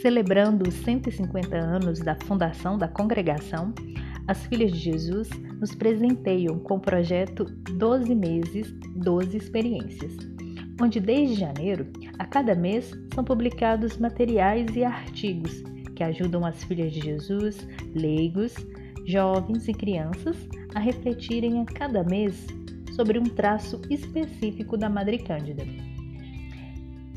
Celebrando os 150 anos da fundação da congregação, as Filhas de Jesus nos presenteiam com o projeto 12 Meses, 12 Experiências, onde desde janeiro, a cada mês, são publicados materiais e artigos que ajudam as Filhas de Jesus, leigos, jovens e crianças a refletirem a cada mês sobre um traço específico da Madre Cândida.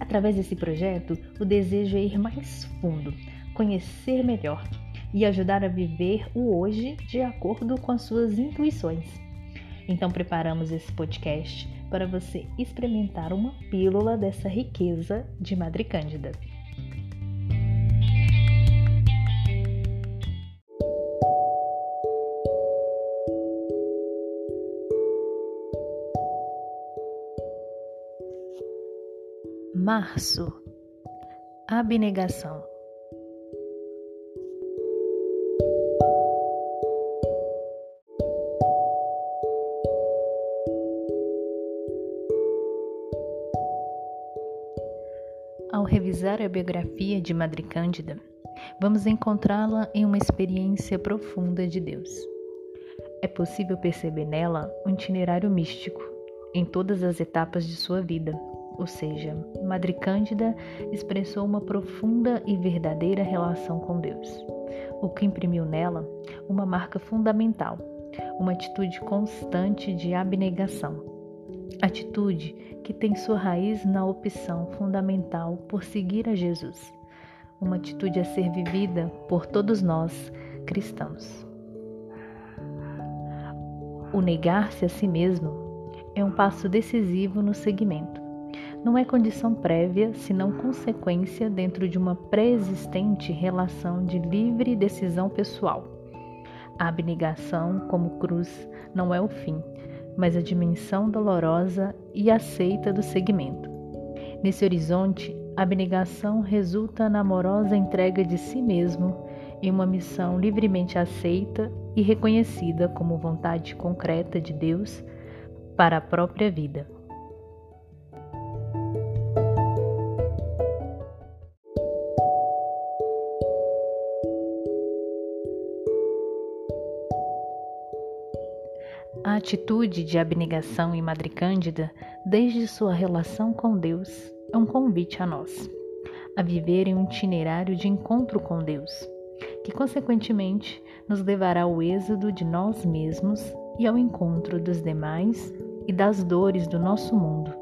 Através desse projeto, o desejo é ir mais fundo, conhecer melhor e ajudar a viver o hoje de acordo com as suas intuições. Então, preparamos esse podcast para você experimentar uma pílula dessa riqueza de Madre Cândida. Março. Abnegação. Ao revisar a biografia de Madre Cândida, vamos encontrá-la em uma experiência profunda de Deus. É possível perceber nela um itinerário místico em todas as etapas de sua vida ou seja, Madre Cândida expressou uma profunda e verdadeira relação com Deus, o que imprimiu nela uma marca fundamental, uma atitude constante de abnegação. Atitude que tem sua raiz na opção fundamental por seguir a Jesus, uma atitude a ser vivida por todos nós cristãos. O negar-se a si mesmo é um passo decisivo no seguimento não é condição prévia, senão consequência dentro de uma pré-existente relação de livre decisão pessoal. A abnegação, como cruz, não é o fim, mas a dimensão dolorosa e aceita do segmento. Nesse horizonte, a abnegação resulta na amorosa entrega de si mesmo em uma missão livremente aceita e reconhecida como vontade concreta de Deus para a própria vida. A atitude de abnegação em Madre Cândida, desde sua relação com Deus, é um convite a nós a viver em um itinerário de encontro com Deus, que consequentemente nos levará ao êxodo de nós mesmos e ao encontro dos demais e das dores do nosso mundo,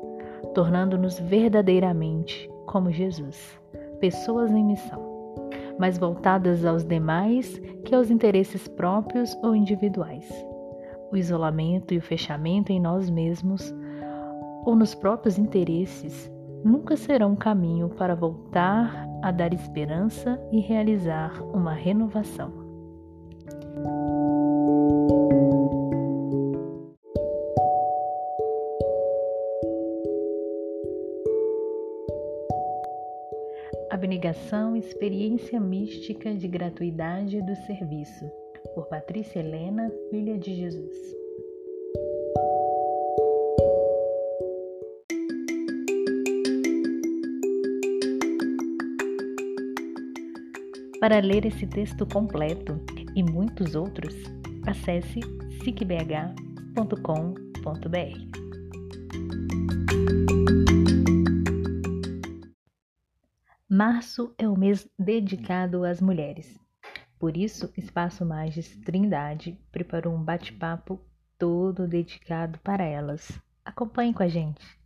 tornando-nos verdadeiramente como Jesus, pessoas em missão, mais voltadas aos demais que aos interesses próprios ou individuais o isolamento e o fechamento em nós mesmos ou nos próprios interesses nunca serão um caminho para voltar a dar esperança e realizar uma renovação. Abnegação, experiência mística de gratuidade do serviço por Patrícia Helena, filha de Jesus. Para ler esse texto completo e muitos outros, acesse sicbh.com.br. Março é o mês dedicado às mulheres. Por isso, Espaço Magis Trindade preparou um bate-papo todo dedicado para elas. Acompanhe com a gente!